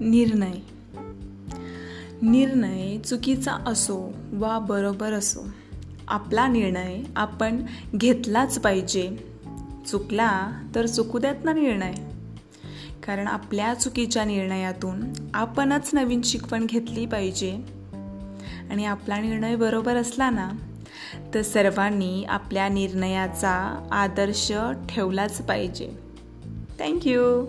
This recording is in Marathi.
निर्णय. निर्णय चुकीचा असो वा बरोबर असो आपला निर्णय आपण घेतलाच पाहिजे. चुकला तर चुकू द्यात ना निर्णय. कारण आपल्या चुकीच्या निर्णयातून आपणच नवीन शिकवण घेतली पाहिजे. आणि आपला निर्णय बरोबर असला ना तर सर्वांनी आपल्या निर्णयाचा आदर्श ठेवलाच पाहिजे. थँक्यू